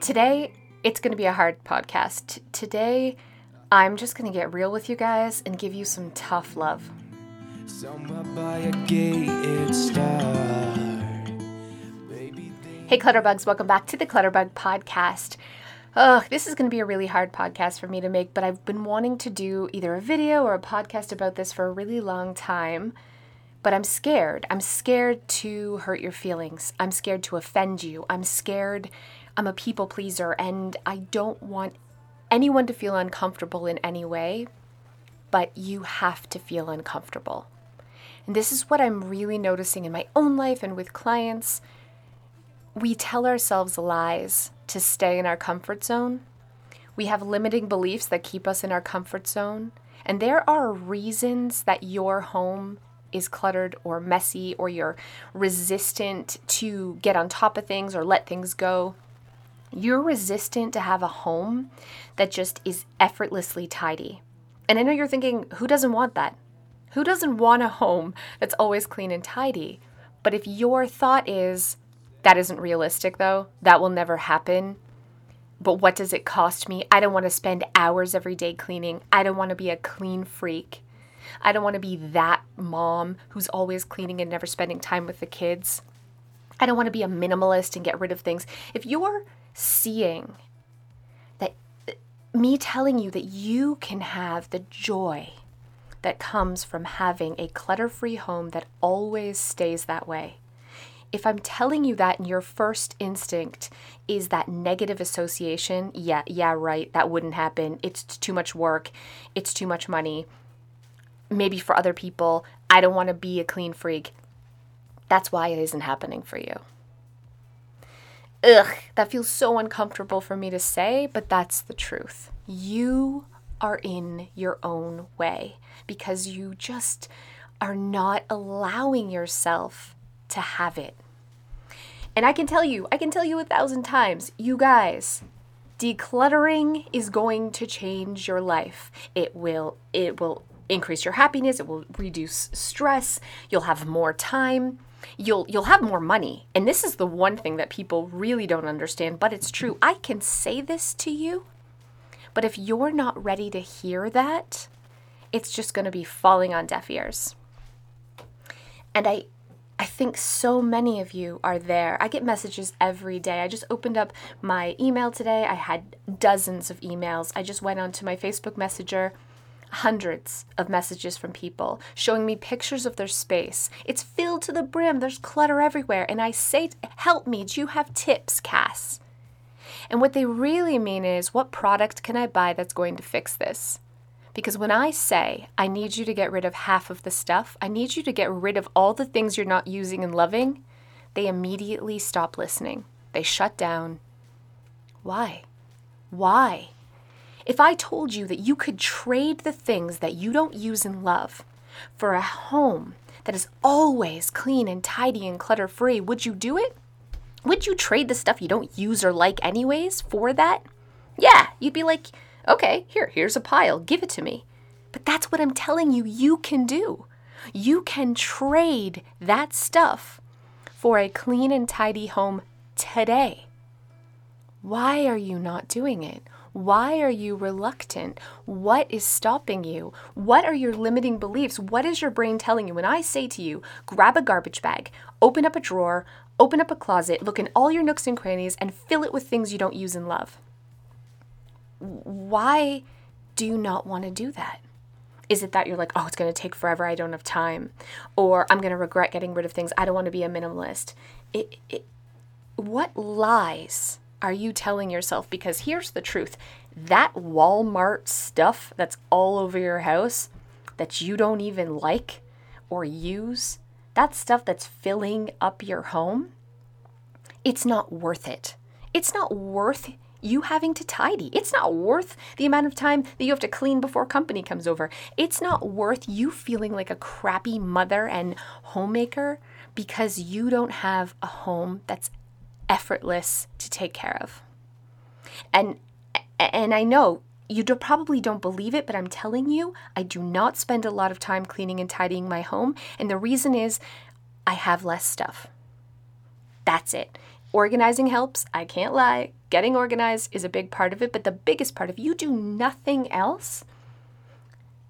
Today, it's going to be a hard podcast. Today, I'm just going to get real with you guys and give you some tough love. Hey, Clutterbugs, welcome back to the Clutterbug Podcast. Ugh, this is going to be a really hard podcast for me to make, but I've been wanting to do either a video or a podcast about this for a really long time. But I'm scared. I'm scared to hurt your feelings. I'm scared to offend you. I'm scared I'm a people pleaser and I don't want anyone to feel uncomfortable in any way, but you have to feel uncomfortable. And this is what I'm really noticing in my own life and with clients. We tell ourselves lies to stay in our comfort zone. We have limiting beliefs that keep us in our comfort zone. And there are reasons that your home is cluttered or messy or you're resistant to get on top of things or let things go. You're resistant to have a home that just is effortlessly tidy. And I know you're thinking, who doesn't want that? Who doesn't want a home that's always clean and tidy? But if your thought is, that isn't realistic though, that will never happen, but what does it cost me? I don't want to spend hours every day cleaning. I don't want to be a clean freak. I don't want to be that mom who's always cleaning and never spending time with the kids. I don't want to be a minimalist and get rid of things. If you're seeing that me telling you that you can have the joy that comes from having a clutter free home that always stays that way. If I'm telling you that and your first instinct is that negative association, yeah, yeah, right, that wouldn't happen. It's too much work. It's too much money. Maybe for other people, I don't want to be a clean freak. That's why it isn't happening for you. Ugh, that feels so uncomfortable for me to say, but that's the truth. You are in your own way because you just are not allowing yourself to have it. And I can tell you, I can tell you a thousand times, you guys, decluttering is going to change your life. It will it will increase your happiness, it will reduce stress, you'll have more time you'll you'll have more money. And this is the one thing that people really don't understand, but it's true. I can say this to you, but if you're not ready to hear that, it's just going to be falling on deaf ears. And I I think so many of you are there. I get messages every day. I just opened up my email today. I had dozens of emails. I just went onto my Facebook Messenger hundreds of messages from people showing me pictures of their space. It's filled to the brim, there's clutter everywhere. And I say, Help me, do you have tips, Cass? And what they really mean is, What product can I buy that's going to fix this? Because when I say, I need you to get rid of half of the stuff, I need you to get rid of all the things you're not using and loving, they immediately stop listening. They shut down. Why? Why? If I told you that you could trade the things that you don't use and love for a home that is always clean and tidy and clutter free, would you do it? Would you trade the stuff you don't use or like anyways for that? Yeah, you'd be like, okay, here, here's a pile, give it to me. But that's what I'm telling you, you can do. You can trade that stuff for a clean and tidy home today. Why are you not doing it? Why are you reluctant? What is stopping you? What are your limiting beliefs? What is your brain telling you? When I say to you, grab a garbage bag, open up a drawer, open up a closet, look in all your nooks and crannies, and fill it with things you don't use and love. Why do you not want to do that? Is it that you're like, oh, it's going to take forever, I don't have time? Or I'm going to regret getting rid of things, I don't want to be a minimalist? It, it, what lies are you telling yourself? Because here's the truth that Walmart stuff that's all over your house that you don't even like or use, that stuff that's filling up your home, it's not worth it. It's not worth you having to tidy. It's not worth the amount of time that you have to clean before company comes over. It's not worth you feeling like a crappy mother and homemaker because you don't have a home that's effortless take care of. And and I know you do, probably don't believe it, but I'm telling you, I do not spend a lot of time cleaning and tidying my home, and the reason is I have less stuff. That's it. Organizing helps, I can't lie. Getting organized is a big part of it, but the biggest part, if you do nothing else,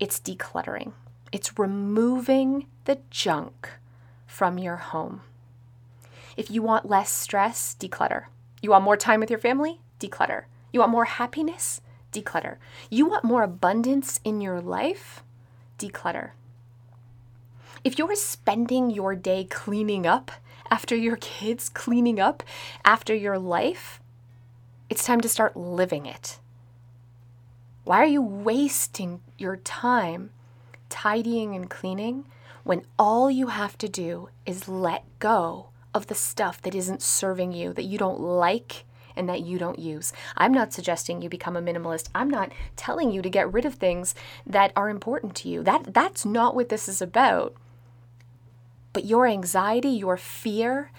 it's decluttering. It's removing the junk from your home. If you want less stress, declutter. You want more time with your family? Declutter. You want more happiness? Declutter. You want more abundance in your life? Declutter. If you're spending your day cleaning up after your kids, cleaning up after your life, it's time to start living it. Why are you wasting your time tidying and cleaning when all you have to do is let go of the stuff that isn't serving you, that you don't like, and that you don't use. I'm not suggesting you become a minimalist. I'm not telling you to get rid of things that are important to you. That that's not what this is about. But your anxiety, your fear,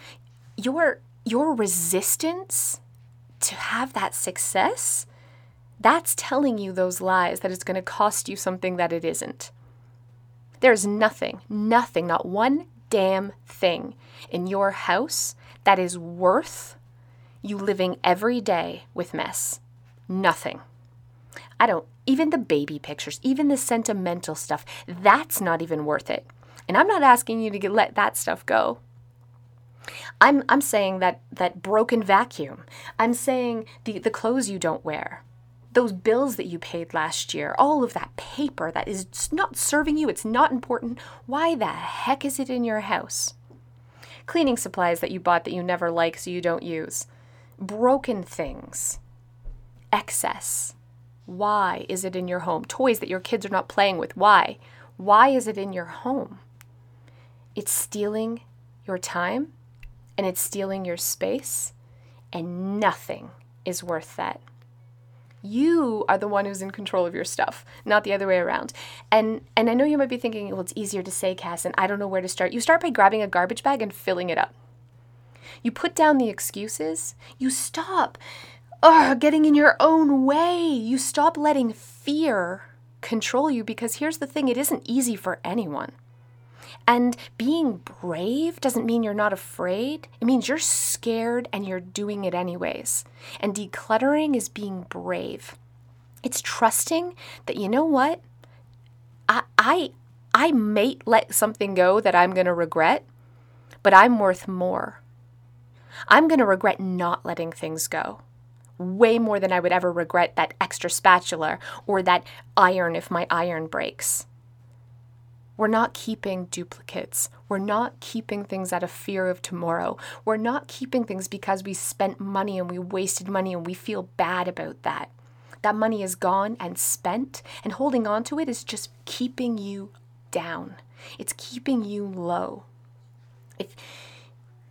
your your resistance to have that success, that's telling you those lies that it's going to cost you something that it isn't. There's nothing, nothing, not one damn thing in your house that is worth you living every day with mess. Nothing. I don't, even the baby pictures, even the sentimental stuff, that's not even worth it. And I'm not asking you to get, let that stuff go. I'm, I'm saying that, that broken vacuum. I'm saying the, the clothes you don't wear those bills that you paid last year, all of that paper that is not serving you, it's not important. Why the heck is it in your house? Cleaning supplies that you bought that you never like so you don't use. Broken things. Excess. Why is it in your home? Toys that your kids are not playing with. Why? Why is it in your home? It's stealing your time and it's stealing your space, and nothing is worth that. You are the one who's in control of your stuff, not the other way around. And and I know you might be thinking, well, it's easier to say, Cass, and I don't know where to start. You start by grabbing a garbage bag and filling it up. You put down the excuses. You stop uh, getting in your own way. You stop letting fear control you because here's the thing it isn't easy for anyone. And being brave doesn't mean you're not afraid. It means you're scared and you're doing it anyways. And decluttering is being brave. It's trusting that you know what? I I I may let something go that I'm going to regret, but I'm worth more. I'm going to regret not letting things go way more than I would ever regret that extra spatula or that iron if my iron breaks. We're not keeping duplicates. We're not keeping things out of fear of tomorrow. We're not keeping things because we spent money and we wasted money and we feel bad about that. That money is gone and spent, and holding on to it is just keeping you down. It's keeping you low. If,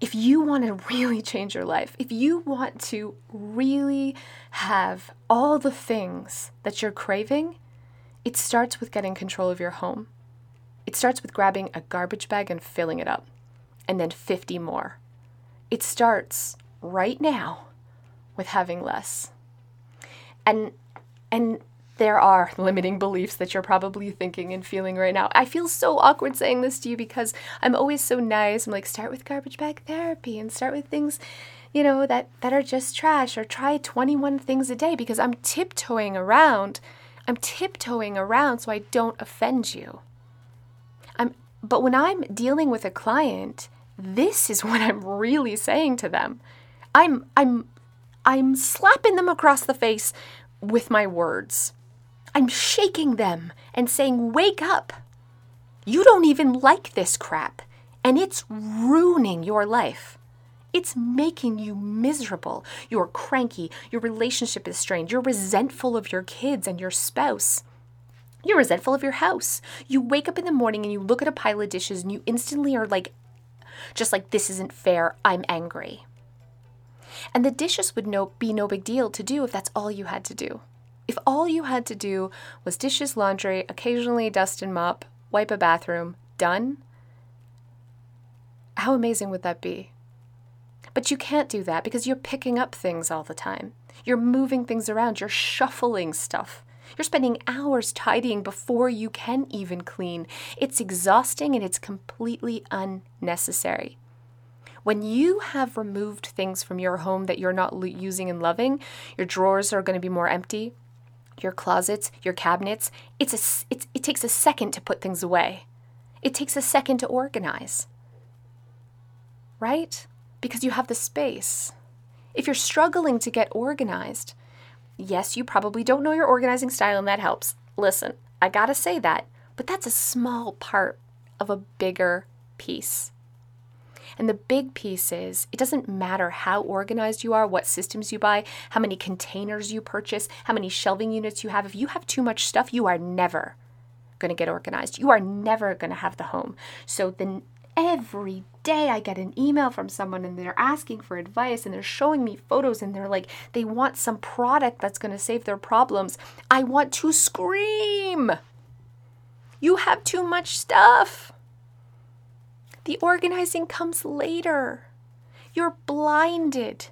if you want to really change your life, if you want to really have all the things that you're craving, it starts with getting control of your home. It starts with grabbing a garbage bag and filling it up, and then 50 more. It starts right now with having less. And and there are limiting beliefs that you're probably thinking and feeling right now. I feel so awkward saying this to you because I'm always so nice. I'm like, start with garbage bag therapy and start with things, you know, that, that are just trash or try 21 things a day because I'm tiptoeing around. I'm tiptoeing around so I don't offend you. But when I'm dealing with a client, this is what I'm really saying to them. I'm I'm I'm slapping them across the face with my words. I'm shaking them and saying, "Wake up. You don't even like this crap, and it's ruining your life." It's making you miserable. You're cranky. Your relationship is strained. You're resentful of your kids and your spouse. You're resentful of your house. You wake up in the morning and you look at a pile of dishes and you instantly are like, just like, this isn't fair. I'm angry. And the dishes would no, be no big deal to do if that's all you had to do. If all you had to do was dishes, laundry, occasionally dust and mop, wipe a bathroom, done, how amazing would that be? But you can't do that because you're picking up things all the time. You're moving things around, you're shuffling stuff. You're spending hours tidying before you can even clean. It's exhausting and it's completely unnecessary. When you have removed things from your home that you're not using and loving, your drawers are going to be more empty, your closets, your cabinets, it's a, it's, it takes a second to put things away. It takes a second to organize. Right? Because you have the space. If you're struggling to get organized, yes, you probably don't know your organizing style and that helps. Listen, I gotta say that, but that's a small part of a bigger piece. And the big piece is it doesn't matter how organized you are, what systems you buy, how many containers you purchase, how many shelving units you have. If you have too much stuff, you are never going to get organized. You are never going to have the home. So then every day I get an email from someone and they're asking for advice and they're showing me photos and they're like they want some product that's going to save their problems. I want to scream. You have too much stuff. The organizing comes later. You're blinded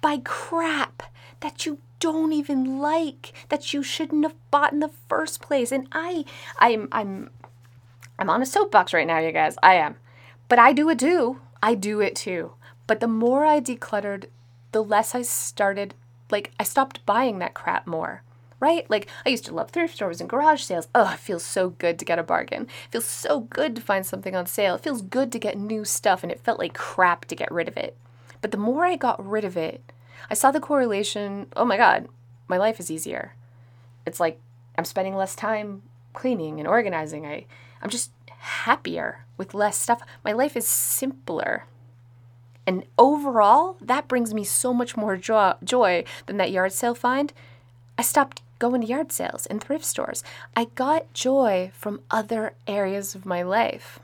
by crap that you don't even like that you shouldn't have bought in the first place. And I I'm I'm I'm on a soapbox right now, you guys. I am. But I do it too. I do it too. But the more I decluttered, the less I started like I stopped buying that crap more right? Like I used to love thrift stores and garage sales. Oh, it feels so good to get a bargain. It feels so good to find something on sale. It feels good to get new stuff and it felt like crap to get rid of it. But the more I got rid of it, I saw the correlation. Oh my god, my life is easier. It's like I'm spending less time cleaning and organizing. I I'm just happier with less stuff. My life is simpler. And overall, that brings me so much more joy, joy than that yard sale find. I stopped going to yard sales and thrift stores. I got joy from other areas of my life.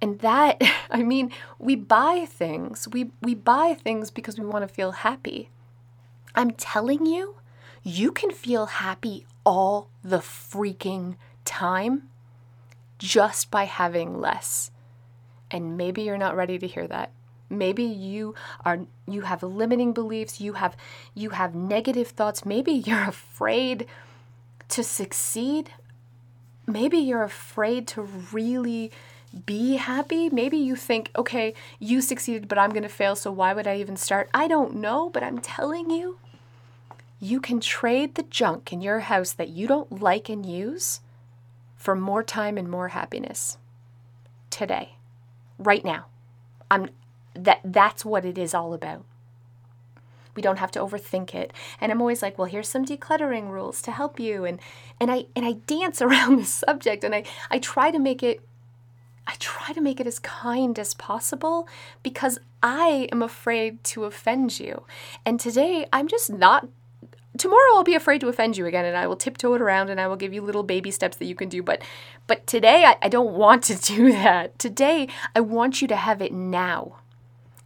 And that, I mean, we buy things. We, we buy things because we want to feel happy. I'm telling you, you can feel happy all the freaking time just by having less. And maybe you're not ready to hear that. Maybe you are you have limiting beliefs you have you have negative thoughts. Maybe you're afraid to succeed. Maybe you're afraid to really be happy. Maybe you think okay you succeeded but i'm going to fail so why would i even start? I don't know but i'm telling you you can trade the junk in your house that you don't like and use for more time and more happiness today right now i'm that that's what it is all about. We don't have to overthink it. And I'm always like, well, here's some decluttering rules to help you. And and I and I dance around the subject and I, I try to make it I try to make it as kind as possible because I am afraid to offend you. And today I'm just not tomorrow I'll be afraid to offend you again and I will tiptoe it around and I will give you little baby steps that you can do. But but today I, I don't want to do that. Today I want you to have it now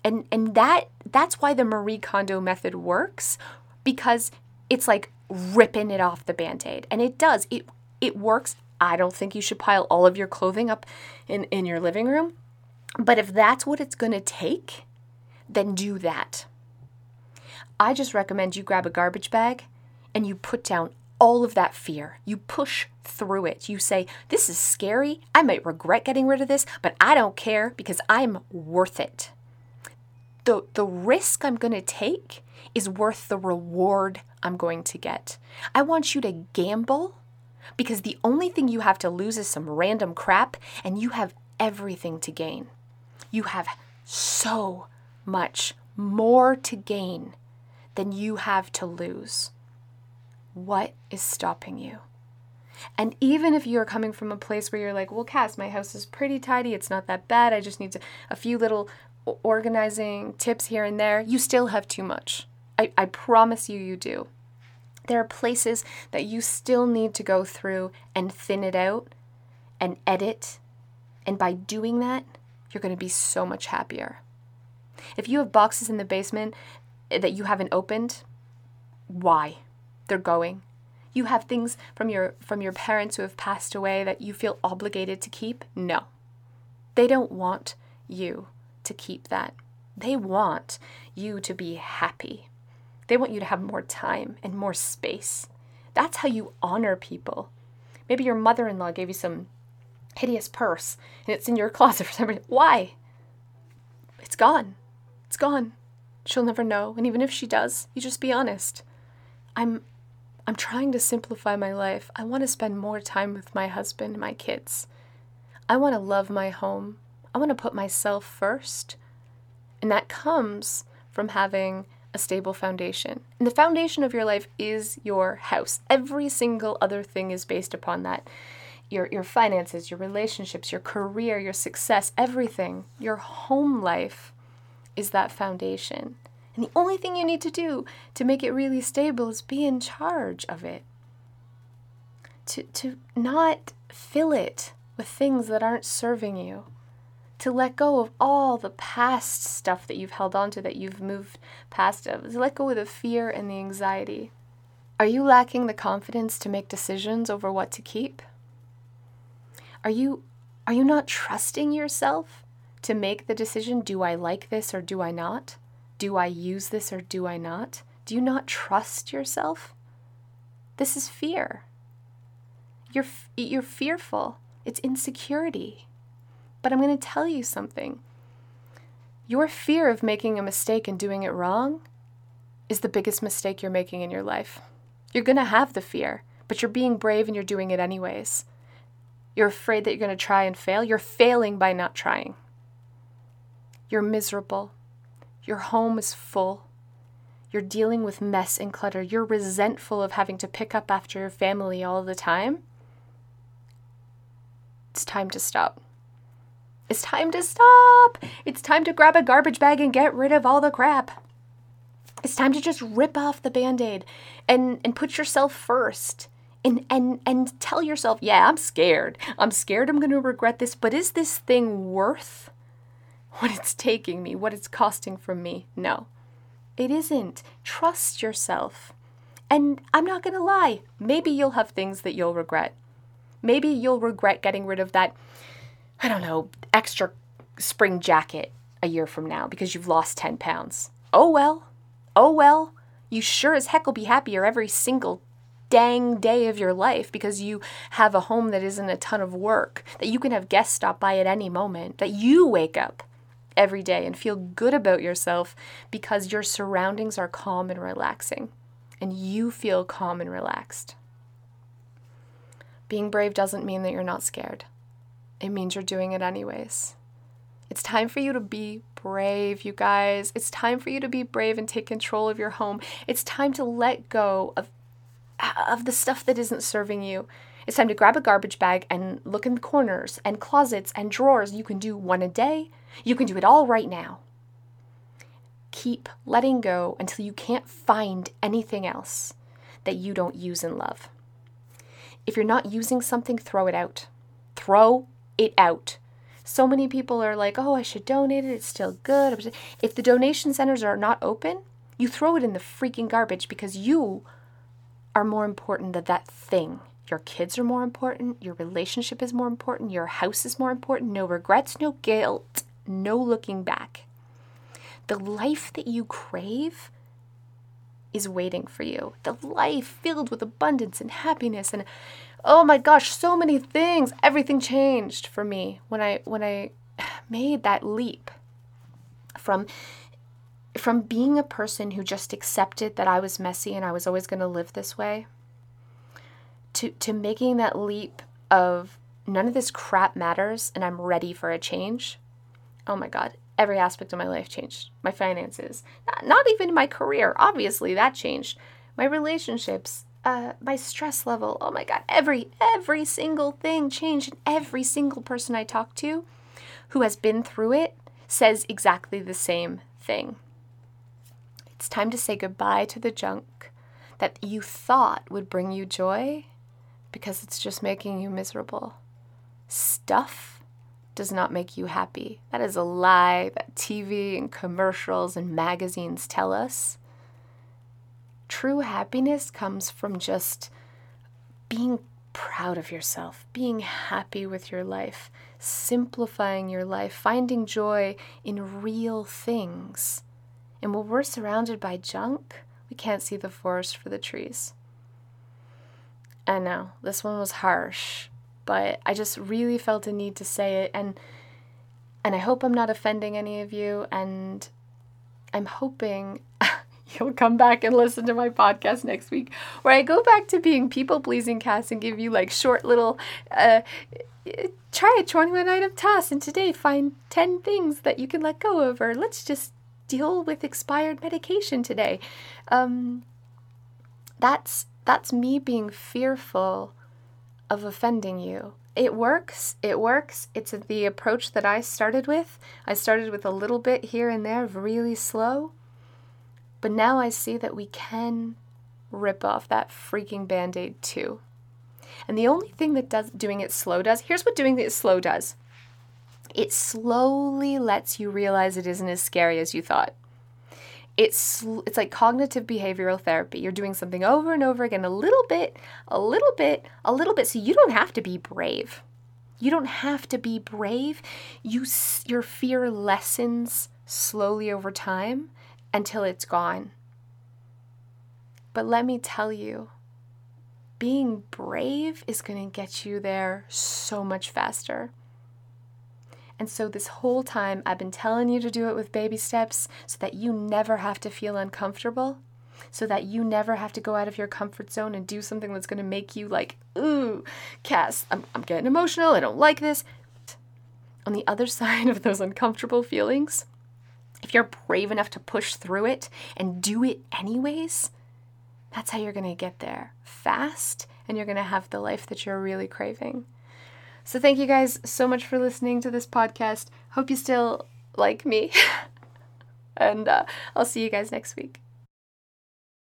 and and that that's why the Marie Kondo method works because it's like ripping it off the band-aid and it does it it works I don't think you should pile all of your clothing up in in your living room but if that's what it's going to take then do that I just recommend you grab a garbage bag and you put down all of that fear. You push through it. You say, This is scary. I might regret getting rid of this, but I don't care because I'm worth it the, the risk I'm going to take is worth the reward I'm going to get. I want you to gamble because the only thing you have to lose is some random crap, and you have everything to gain. You have so much more to gain than you have to lose. What is stopping you? And even if you're coming from a place where you're like, well, Cass, my house is pretty tidy, it's not that bad, I just need to, a few little organizing tips here and there, you still have too much. I, I promise you, you do. There are places that you still need to go through and thin it out and edit. And by doing that, you're going to be so much happier. If you have boxes in the basement that you haven't opened, why? They're going. You have things from your from your parents who have passed away that you feel obligated to keep? No. They don't want you to keep that. They want you to be happy. They want you to have more time and more space. That's how you honor people. Maybe your mother in law gave you some hideous purse and it's in your closet for some reason. Why? It's gone. It's gone. She'll never know. And even if she does, you just be honest. I'm I'm trying to simplify my life. I want to spend more time with my husband and my kids. I want to love my home. I want to put myself first. And that comes from having a stable foundation. And the foundation of your life is your house. Every single other thing is based upon that. Your, your finances, your relationships, your career, your success, everything. Your home life is that foundation. And the only thing you need to do to make it really stable is be in charge of it. To, to not fill it with things that aren't serving you. To let go of all the past stuff that you've held on to, that you've moved past of. To let go of the fear and the anxiety. Are you lacking the confidence to make decisions over what to keep? Are you are you not trusting yourself to make the decision do I like this or do I not? Do I use this or do I not? Do you not trust yourself? This is fear. You're, you're fearful. It's insecurity. But I'm going to tell you something. Your fear of making a mistake and doing it wrong is the biggest mistake you're making in your life. You're going to have the fear, but you're being brave and you're doing it anyways. You're afraid that you're going to try and fail. You're failing by not trying. You're miserable. Your home is full. You're dealing with mess and clutter. You're resentful of having to pick up after your family all the time. It's time to stop. It's time to stop. It's time to grab a garbage bag and get rid of all the crap. It's time to just rip off the band-aid and, and put yourself first. And, and and tell yourself, yeah, I'm scared. I'm scared I'm gonna regret this, but is this thing worth what it's taking me, what it's costing from me. No, it isn't. Trust yourself. And I'm not going to lie, maybe you'll have things that you'll regret. Maybe you'll regret getting rid of that, I don't know, extra spring jacket a year from now because you've lost 10 pounds. Oh well. Oh well. You sure as heck will be happier every single dang day of your life because you have a home that isn't a ton of work, that you can have guests stop by at any moment, that you wake up every day and feel good about yourself because your surroundings are calm and relaxing and you feel calm and relaxed. Being brave doesn't mean that you're not scared, it means you're doing it anyways. It's time for you to be brave, you guys. It's time for you to be brave and take control of your home. It's time to let go of, of the stuff that isn't serving you. It's time to grab a garbage bag and look in the corners and closets and drawers. You can do one a day, you can do it all right now. Keep letting go until you can't find anything else that you don't use and love. If you're not using something, throw it out. Throw it out. So many people are like, oh, I should donate it. It's still good. If the donation centers are not open, you throw it in the freaking garbage because you are more important than that thing. Your kids are more important. Your relationship is more important. Your house is more important. No regrets, no guilt no looking back. The life that you crave is waiting for you. The life filled with abundance and happiness and oh my gosh, so many things. Everything changed for me when I when I made that leap from from being a person who just accepted that I was messy and I was always going to live this way to to making that leap of none of this crap matters and I'm ready for a change oh my God, every aspect of my life changed. My finances, not, not even my career, obviously that changed. My relationships, uh, my stress level, oh my God, every, every single thing changed. And every single person I talk to who has been through it says exactly the same thing. It's time to say goodbye to the junk that you thought would bring you joy because it's just making you miserable. Stuff does not make you happy. That is a lie that TV and commercials and magazines tell us. True happiness comes from just being proud of yourself, being happy with your life, simplifying your life, finding joy in real things. And when we're surrounded by junk, we can't see the forest for the trees. I know this one was harsh, but I just really felt a need to say it and and I hope I'm not offending any of you and I'm hoping you'll come back and listen to my podcast next week where I go back to being people pleasing Cass and give you like short little uh try a 21 item task and today find 10 things that you can let go of or let's just deal with expired medication today. Um that's that's me being fearful of offending you. It works. It works. It's the approach that I started with. I started with a little bit here and there, really slow. But now I see that we can rip off that freaking band aid too. And the only thing that does doing it slow does, here's what doing it slow does. It slowly lets you realize it isn't as scary as you thought it's it's like cognitive behavioral therapy. You're doing something over and over again, a little bit, a little bit, a little bit. So you don't have to be brave. You don't have to be brave. You your fear lessens slowly over time until it's gone. But let me tell you, being brave is going to get you there so much faster. And so, this whole time, I've been telling you to do it with baby steps so that you never have to feel uncomfortable, so that you never have to go out of your comfort zone and do something that's going to make you like, ooh, Cass, I'm, I'm getting emotional. I don't like this. On the other side of those uncomfortable feelings, if you're brave enough to push through it and do it anyways, that's how you're going to get there fast and you're going to have the life that you're really craving. So thank you guys so much for listening to this podcast. Hope you still like me. and uh, I'll see you guys next week.